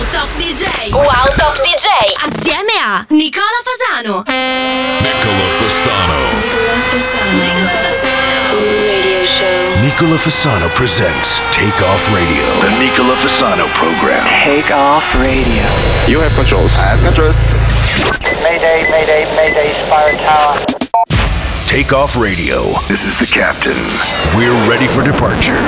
Wow Top DJ. Wow Top DJ. Assieme a Nicola Fasano. Nicola Fasano. Nicola Fasano. Nicola Fasano. Radio show. Nicola Fasano presents Take Off Radio. The Nicola Fasano program. Take off radio. You have controls. I have controls. Mayday, mayday, mayday, Spire Tower. Take Off Radio. This is the captain. We're ready for departure.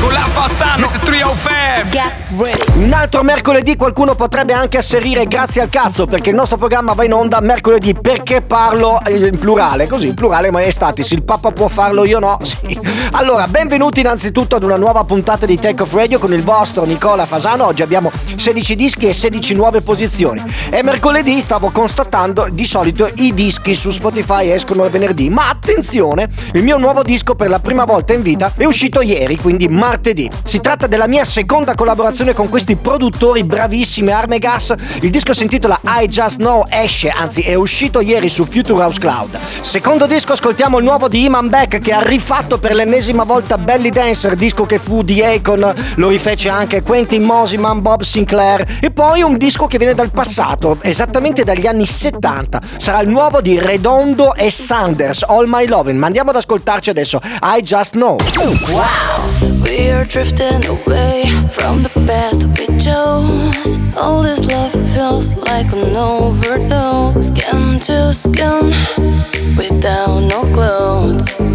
Nicola Fassano, Mr. 305. Get ready. Un altro mercoledì qualcuno potrebbe anche asserire grazie al cazzo perché il nostro programma va in onda mercoledì perché parlo in plurale, così in plurale maestatis, il Papa può farlo io no? Sì. Allora, benvenuti innanzitutto ad una nuova puntata di Take Off Radio con il vostro Nicola Fasano, oggi abbiamo 16 dischi e 16 nuove posizioni. E mercoledì stavo constatando, di solito i dischi su Spotify escono il venerdì, ma attenzione, il mio nuovo disco per la prima volta in vita è uscito ieri, quindi martedì. Si tratta della mia seconda collaborazione con questi produttori bravissimi Armegas. Il disco si intitola I Just Know esce, anzi è uscito ieri su Future House Cloud. Secondo disco ascoltiamo il nuovo di Iman Beck che ha rifatto per l'ennesima volta Belly Dancer, disco che fu di Akon, lo rifece anche Quentin Mosiman, Bob Sinclair e poi un disco che viene dal passato, esattamente dagli anni 70. Sarà il nuovo di Redondo e Sanders, All My Lovin'. Ma andiamo ad ascoltarci adesso I Just Know. We are drifting away from the path we chose. All this love feels like an overdose. Skin to skin, without no clothes.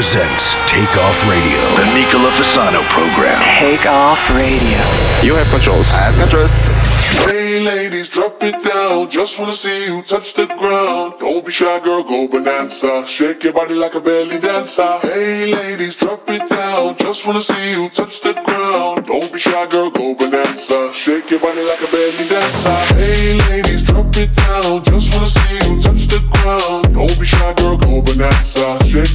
Presents Take Off Radio. The Nicola Fasano program. Take off radio. You have controls. I have controls. Hey ladies, drop it down. Just wanna see you touch the ground. Don't be shy, girl, go bonanza. Shake your body like a belly dancer. Hey ladies, drop it down. Just wanna see you touch the ground. Don't be shy, girl, go bonanza. Shake your body like a belly dancer. Hey ladies, drop it down. Just wanna see you touch the ground. Don't be shy, girl, go bonanza.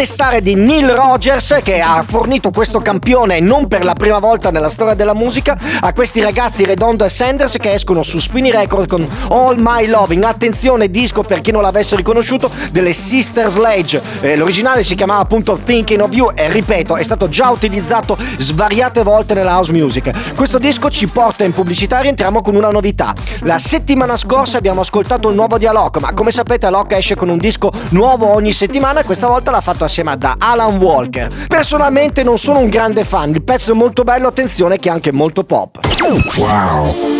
benestare di Neil Rogers che ha fornito questo campione non per la prima volta nella storia della musica a questi ragazzi Redondo e Sanders che escono su Spinny Record con All My Loving. Attenzione, disco per chi non l'avesse riconosciuto delle Sister Sledge. Eh, l'originale si chiamava appunto Thinking of You e ripeto, è stato già utilizzato svariate volte nella house music. Questo disco ci porta in pubblicità e rientriamo con una novità. La settimana scorsa abbiamo ascoltato il nuovo di Alok, ma come sapete Alok esce con un disco nuovo ogni settimana e questa volta l'ha fatto a assieme ad Alan Walker. Personalmente non sono un grande fan, il pezzo è molto bello, attenzione che è anche molto pop. Wow.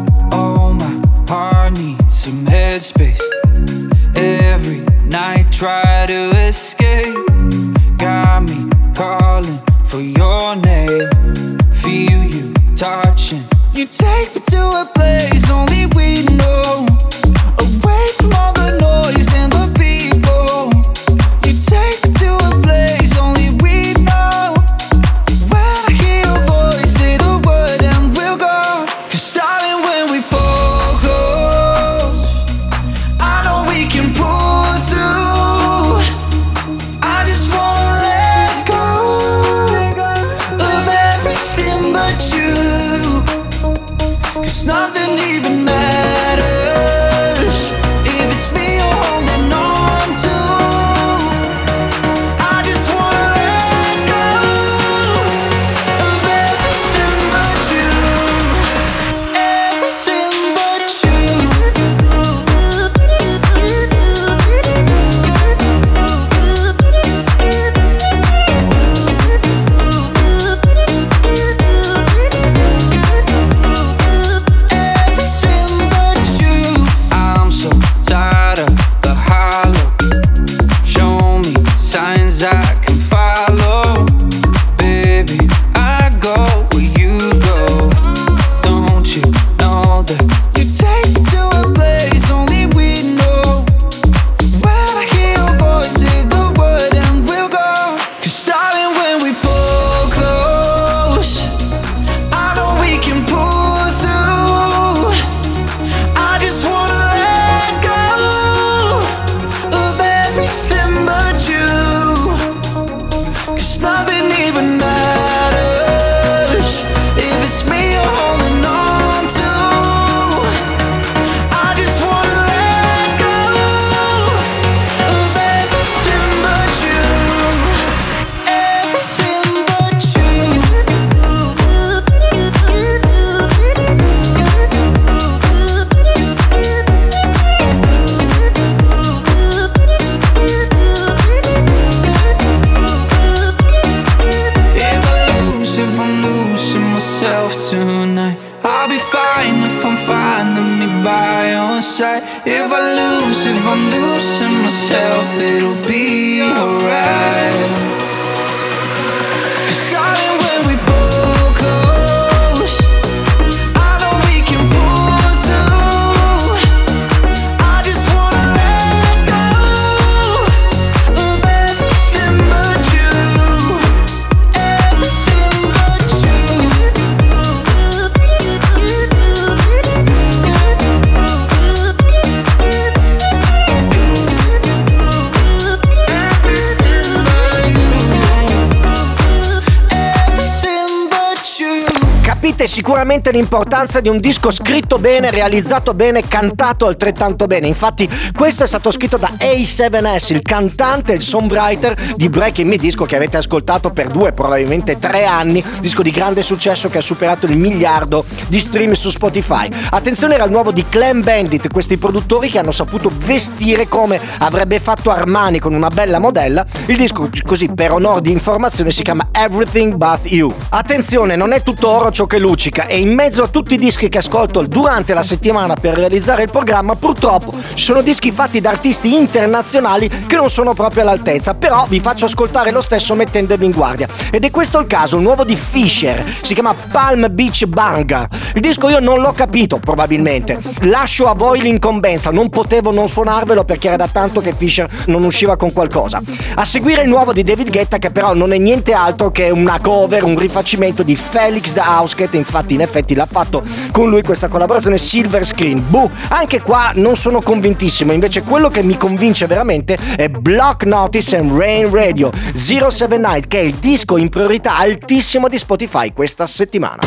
Sicuramente l'importanza di un disco scritto bene, realizzato bene, cantato altrettanto bene. Infatti, questo è stato scritto da A7S, il cantante e il songwriter di Breaking Me, disco che avete ascoltato per due, probabilmente tre anni. Disco di grande successo che ha superato il miliardo di stream su Spotify. Attenzione era il nuovo di Clan Bandit, questi produttori che hanno saputo vestire come avrebbe fatto Armani con una bella modella. Il disco, così per onore di informazione, si chiama Everything But You. Attenzione, non è tutto oro ciò che luccica e in mezzo a tutti i dischi che ascolto durante la settimana per realizzare il programma, purtroppo ci sono dischi fatti da artisti internazionali che non sono proprio all'altezza, però vi faccio ascoltare lo stesso mettendovi in guardia. Ed è questo il caso, il nuovo di Fisher, si chiama Palm Beach Banga. Il disco io non l'ho capito, probabilmente. Lascio a voi l'incombenza, non potevo non suonarvelo perché era da tanto che Fisher non usciva con qualcosa. A seguire il nuovo di David Guetta che però non è niente altro che una cover, un rifacimento di Felix the Housecat, infatti in effetti l'ha fatto con lui questa collaborazione Silver Screen. Buh, anche qua non sono convintissimo, invece quello che mi convince veramente è Block Notice and Rain Radio 07 Night che è il disco in priorità altissimo di Spotify questa settimana.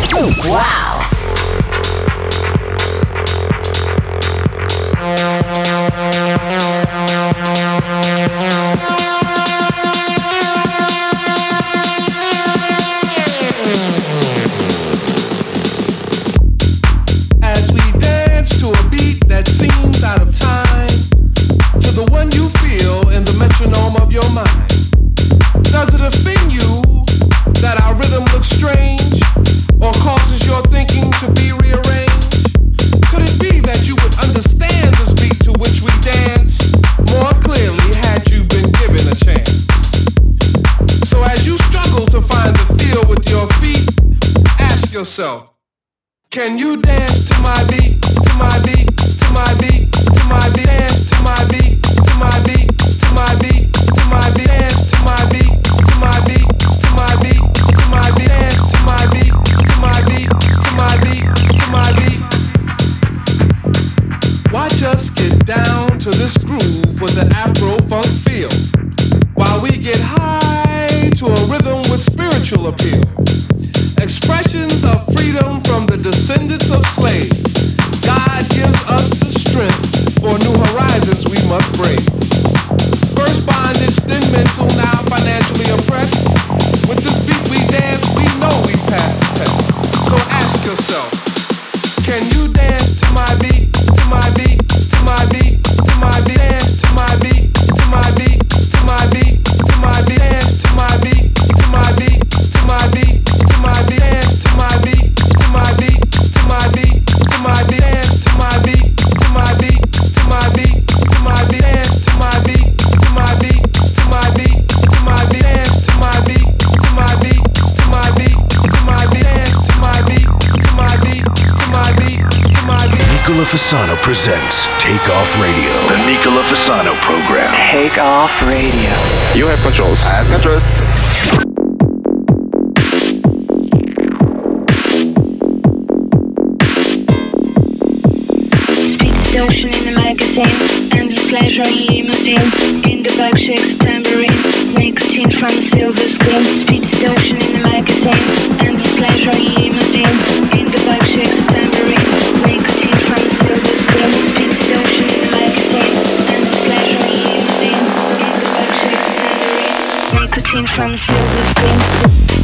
Wow! Afro funk feel, while we get high to a rhythm with spiritual appeal. presents Takeoff Radio. The Nicola Fasano program. Takeoff Radio. You have controls. I have controls. ocean in the magazine, endless pleasure in limousine. In the back shakes tambourine, nicotine from the silver screen. Speed distortion in the magazine, endless pleasure in limousine. In the back shakes tambourine. from silver screen.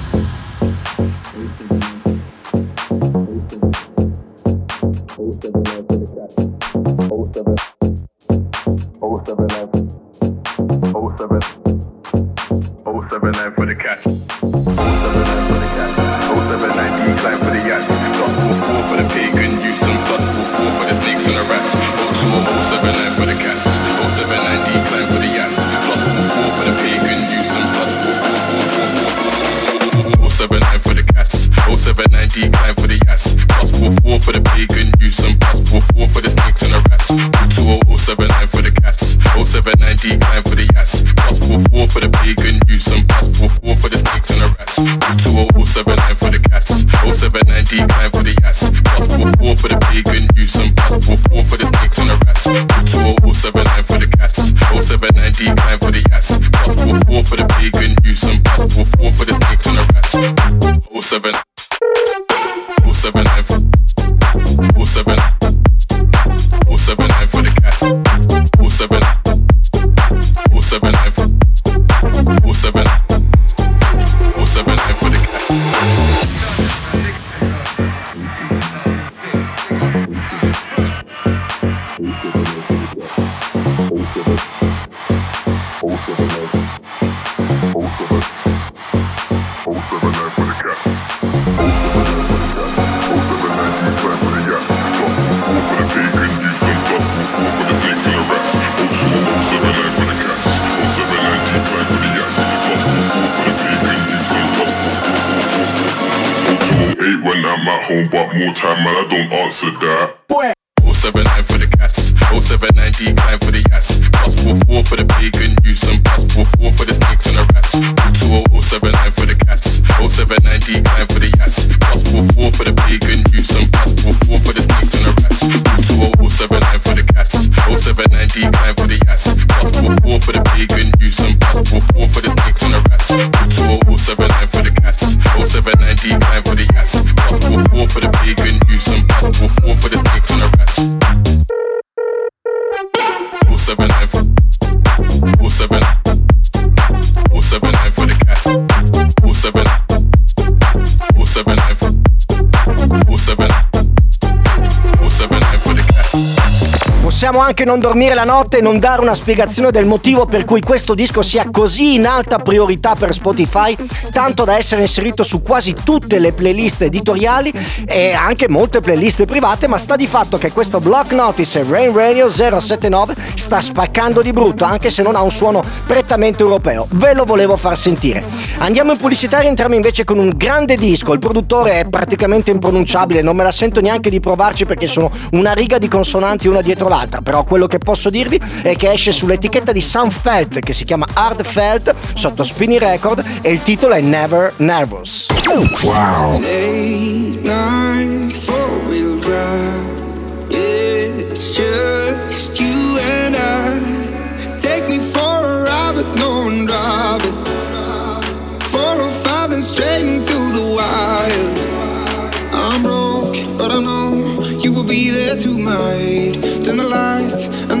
I'm at home, but more time, man, I don't answer that. 079 for the cats, 079 decline for the yats, plus 44 for the bacon juice and plus 44 for the snakes and the rats. 22079 for the cats, 079 decline for the yats, plus 44 for the bacon juice and plus 44 for the snakes and the rats. 22079 for the cats, 079 decline for the yats, plus 44 for the bacon juice and plus 44 for the snakes and the rats. 22079 for the cats, 079 decline for the yats, plus 44 for the bacon juice and plus 44 for the snakes and the rats. Possiamo anche non dormire la notte e non dare una spiegazione del motivo per cui questo disco sia così in alta priorità per Spotify, tanto da essere inserito su quasi tutte le playlist editoriali e anche molte playlist private, ma sta di fatto che questo Block Notice Rain Radio 079 sta spaccando di brutto, anche se non ha un suono prettamente europeo. Ve lo volevo far sentire. Andiamo in pubblicità e entriamo invece con un grande disco. Il produttore è praticamente impronunciabile, non me la sento neanche di provarci perché sono una riga di consonanti una dietro l'altra. Però quello che posso dirvi è che esce sull'etichetta di Sunfelt che si chiama Hard Felt sotto Spinny Record e il titolo è Never Nervous. Wow. Late night four wheel drive. It's just you and I. Take me for a ride, but no one drive it. Four or five, then straight into the wild. I'm broke, but I know you will be there to in the lights and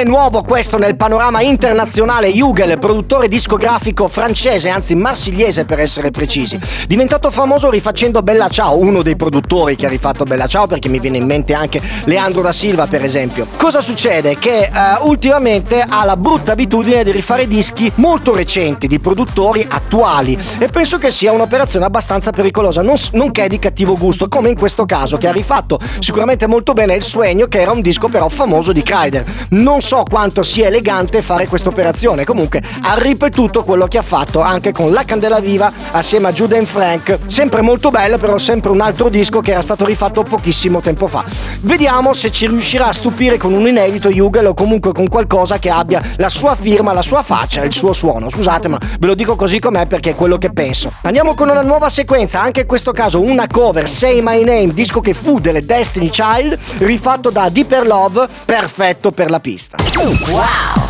men nuovo questo nel panorama internazionale Jugel, produttore discografico francese, anzi marsigliese per essere precisi. Diventato famoso rifacendo Bella Ciao, uno dei produttori che ha rifatto Bella Ciao perché mi viene in mente anche Leandro da Silva per esempio. Cosa succede? Che uh, ultimamente ha la brutta abitudine di rifare dischi molto recenti di produttori attuali e penso che sia un'operazione abbastanza pericolosa, non, non che è di cattivo gusto, come in questo caso che ha rifatto sicuramente molto bene Il Sueño che era un disco però famoso di Kryder. Non so quanto sia elegante fare questa operazione, comunque ha ripetuto quello che ha fatto anche con La Candela Viva assieme a Jude Frank, sempre molto bello però sempre un altro disco che era stato rifatto pochissimo tempo fa. Vediamo se ci riuscirà a stupire con un inedito Jugel o comunque con qualcosa che abbia la sua firma, la sua faccia, il suo suono. Scusate ma ve lo dico così com'è perché è quello che penso. Andiamo con una nuova sequenza, anche in questo caso una cover, Say My Name, disco che fu delle Destiny Child, rifatto da Deeper Love, perfetto per la pista. Wow!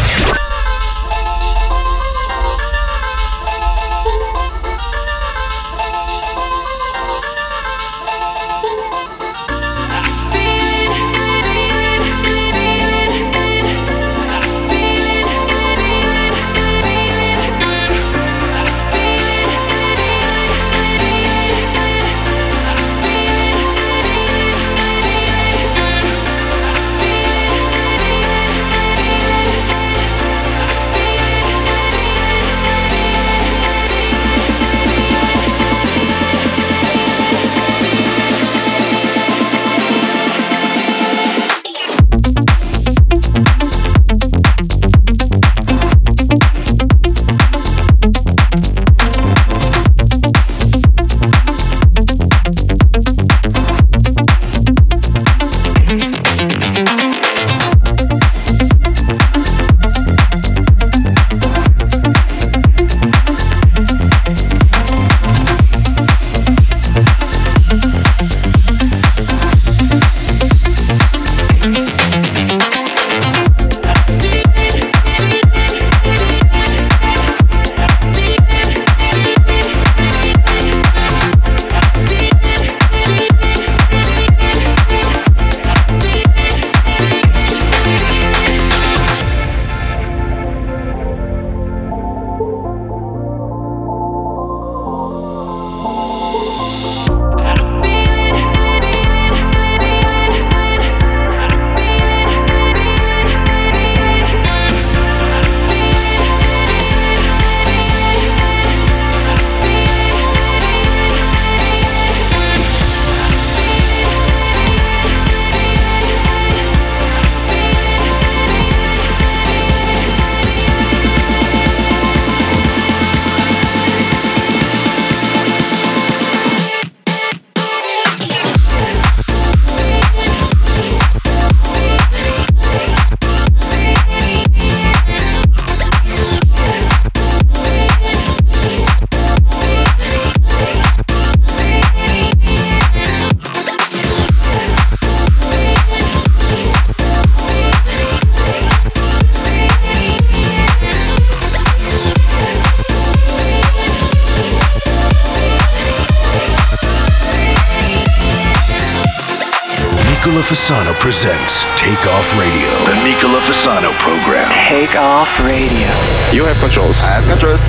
Presents Take Off Radio. The Nicola Fasano program. Take off radio. You have controls. I have controls.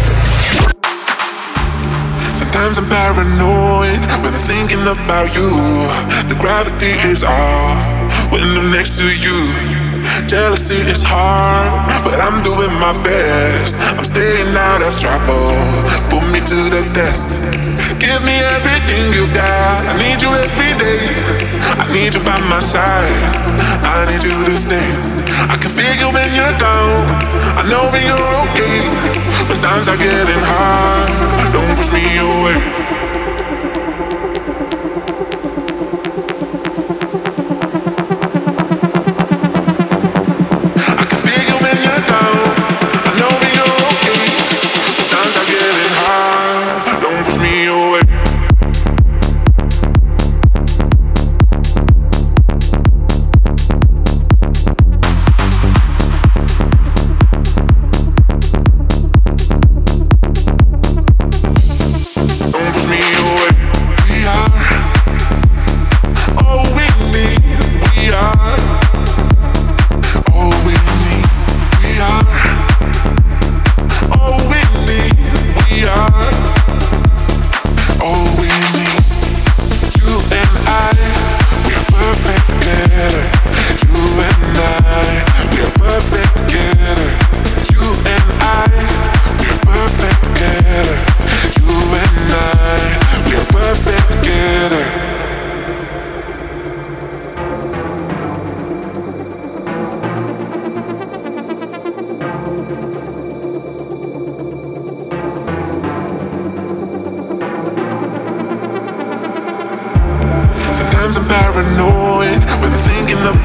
Sometimes I'm paranoid when I'm thinking about you. The gravity is off when I'm next to you. Jealousy is hard, but I'm doing my best. I'm staying out of trouble. Put me to the test. Give me everything you got. I need you every day. I need you by my side. I need you to stay. I can feel you when you're down. I know when you're okay. When times are getting hard, don't push me away.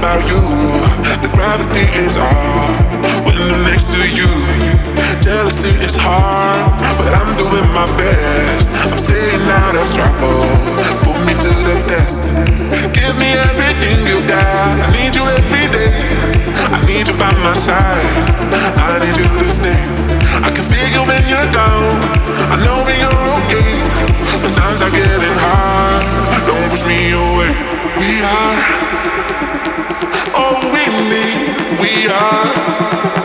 About you. The gravity is off when I'm next to you. Jealousy is hard, but I'm doing my best. I'm staying out of trouble. Put best. Give me everything you got. I need you every day. I need you by my side. I need you to stay. I can feel you when you're down. I know when you're okay. When times are getting hard, don't push me away. We are all we need. We are.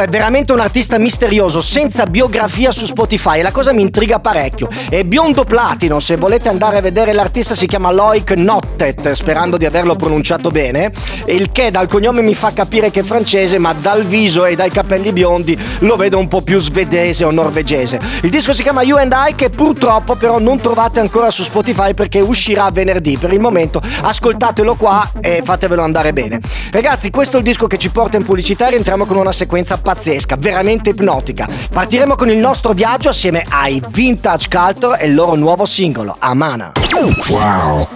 È veramente un artista misterioso, senza biografia su Spotify e la cosa mi intriga parecchio. È biondo platino, se volete andare a vedere l'artista si chiama Loic Nottet, sperando di averlo pronunciato bene, il che dal cognome mi fa capire che è francese, ma dal viso e dai capelli biondi lo vedo un po' più svedese o norvegese. Il disco si chiama You and I che purtroppo però non trovate ancora su Spotify perché uscirà venerdì. Per il momento ascoltatelo qua e fatevelo andare bene. Ragazzi, questo è il disco che ci porta in pubblicità e rientriamo con una sequenza pazzesca, veramente ipnotica. Partiremo con il nostro viaggio assieme ai Vintage Culture e il loro nuovo singolo, Amana. Wow.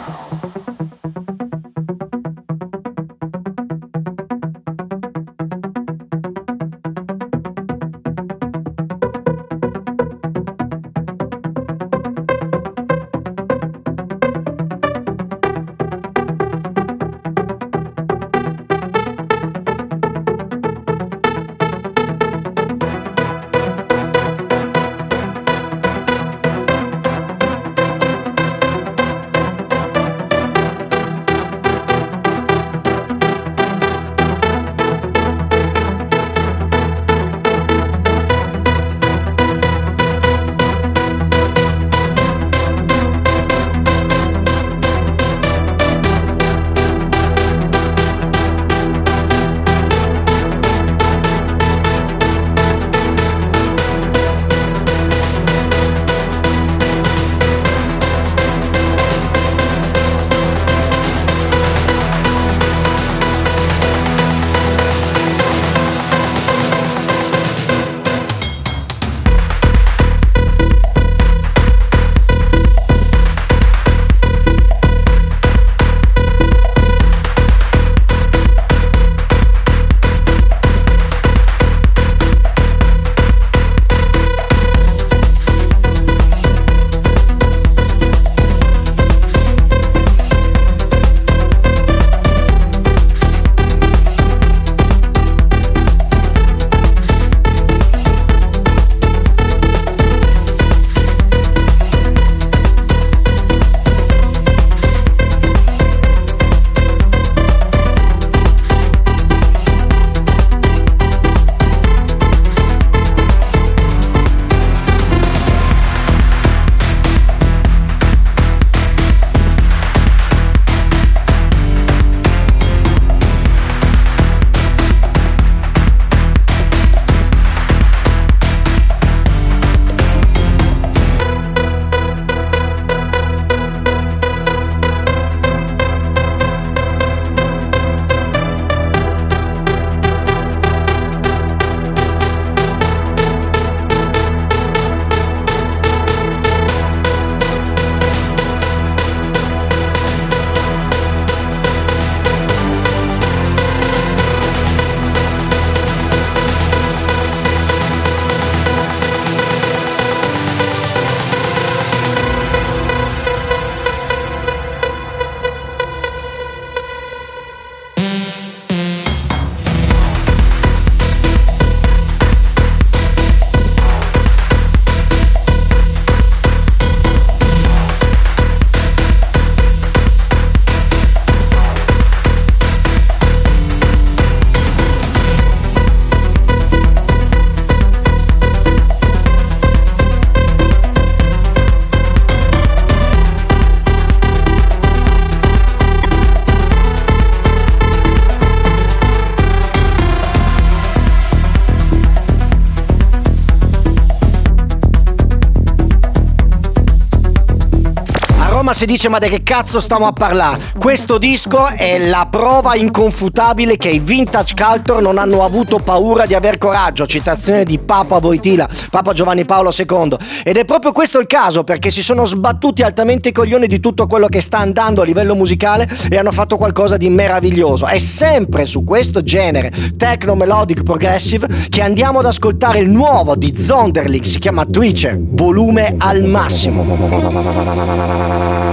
Si dice ma di che cazzo stiamo a parlare? Questo disco è la prova inconfutabile che i vintage culture non hanno avuto paura di aver coraggio, citazione di Papa Voitila, Papa Giovanni Paolo II. Ed è proprio questo il caso perché si sono sbattuti altamente i coglioni di tutto quello che sta andando a livello musicale e hanno fatto qualcosa di meraviglioso. È sempre su questo genere techno melodic progressive che andiamo ad ascoltare il nuovo di Zonderlich, si chiama Twitcher, volume al massimo.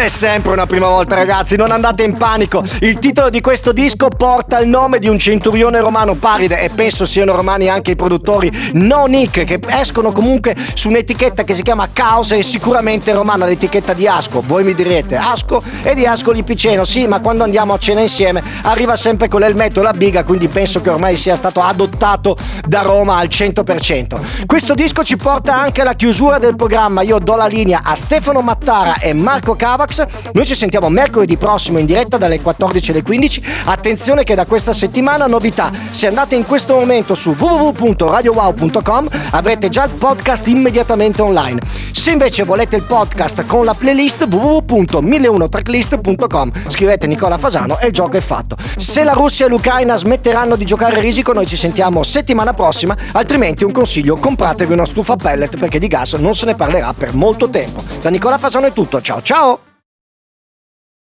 C'è sempre una prima volta, ragazzi, non andate in panico. Il titolo di questo disco porta il nome di un centurione romano paride e penso siano romani anche i produttori No Nick, che escono comunque su un'etichetta che si chiama Caos e sicuramente romana l'etichetta di Asco. Voi mi direte, Asco e di Ascoli Piceno. Sì, ma quando andiamo a cena insieme arriva sempre con l'elmetto e la biga, quindi penso che ormai sia stato adottato da Roma al 100%. Questo disco ci porta anche alla chiusura del programma. Io do la linea a Stefano Mattara e Marco Cava Deluxe. Noi ci sentiamo mercoledì prossimo in diretta dalle 14 alle 15. Attenzione che da questa settimana novità. Se andate in questo momento su www.radiowow.com avrete già il podcast immediatamente online. Se invece volete il podcast con la playlist www.1001tracklist.com scrivete Nicola Fasano e il gioco è fatto. Se la Russia e l'Ucraina smetteranno di giocare a risico noi ci sentiamo settimana prossima, altrimenti un consiglio compratevi una stufa pellet perché di gas non se ne parlerà per molto tempo. Da Nicola Fasano è tutto, ciao ciao!